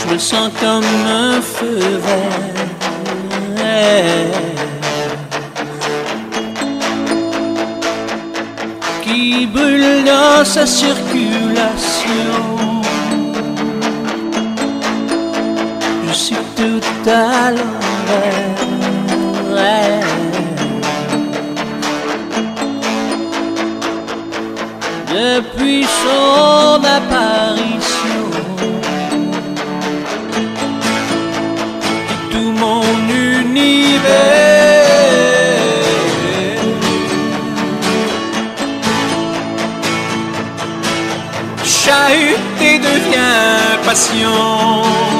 Je me sens comme un feu vert. Qui brûle dans sa circulation. Je suis tout à l'envers. Depuis son apparition. tout mon univers chahuté devient passion.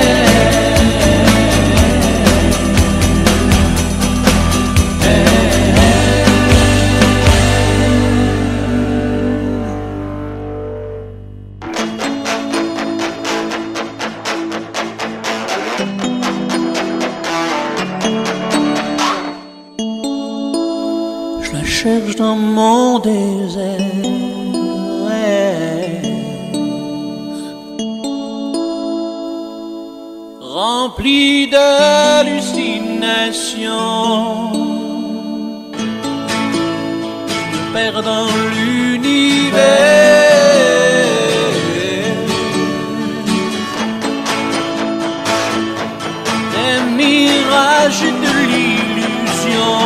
cherche dans mon désert. Rempli d'hallucinations. Dans l'univers. Des mirages de l'illusion.